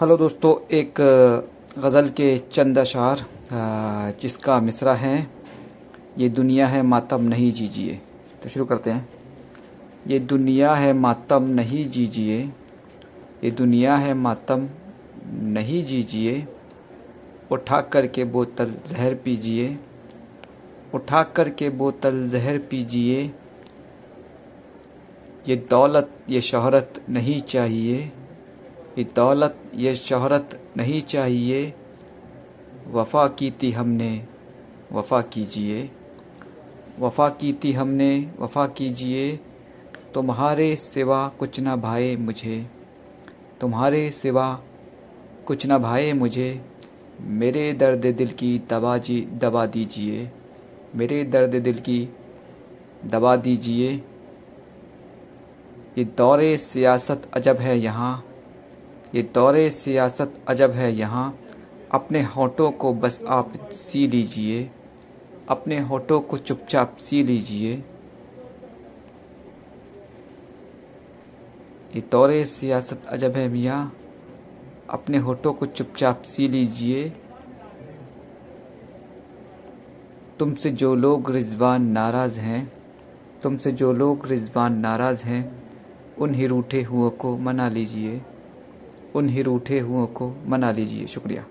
Hello दोस्तों, एक गज़ल के चंद अशार जिसका मिसरा है, ये दुनिया है मातम नहीं जीजिए। तो शुरू करते हैं। ये दुनिया है मातम नहीं जीजिए, ये दुनिया है मातम नहीं जीजिए, उठा कर के बोतल जहर पीजिए, उठा कर के बोतल जहर पीजिए, ये दौलत, ये शहरत नहीं चाहिए ये दौलत ये शहरत नहीं चाहिए। वफ़ा की थी हमने, वफ़ा कीजिए। वफ़ा की थी हमने, वफ़ा कीजिए। तुम्हारे सिवा कुछ ना भाए मुझे। तुम्हारे सिवा कुछ ना भाए मुझे। मेरे दर्द दिल की दवा जी, दबा दीजिए। मेरे दर्द दिल की दबा दीजिए। ये दौरे सियासत अजब है यहाँ। ये दौरे सियासत अजब है यहाँ। अपने होठों को बस आप सी लीजिए। अपने होठों को चुपचाप सी लीजिए। ये दौरे सियासत अजब है मियाँ। अपने होठों को चुपचाप सी लीजिए। तुमसे जो लोग रिजवान नाराज़ हैं, तुमसे जो लोग रिजवान नाराज़ हैं उन ही रूठे हुओं को मना लीजिए। उन ही रूठे हुओं को मना लीजिए शुक्रिया।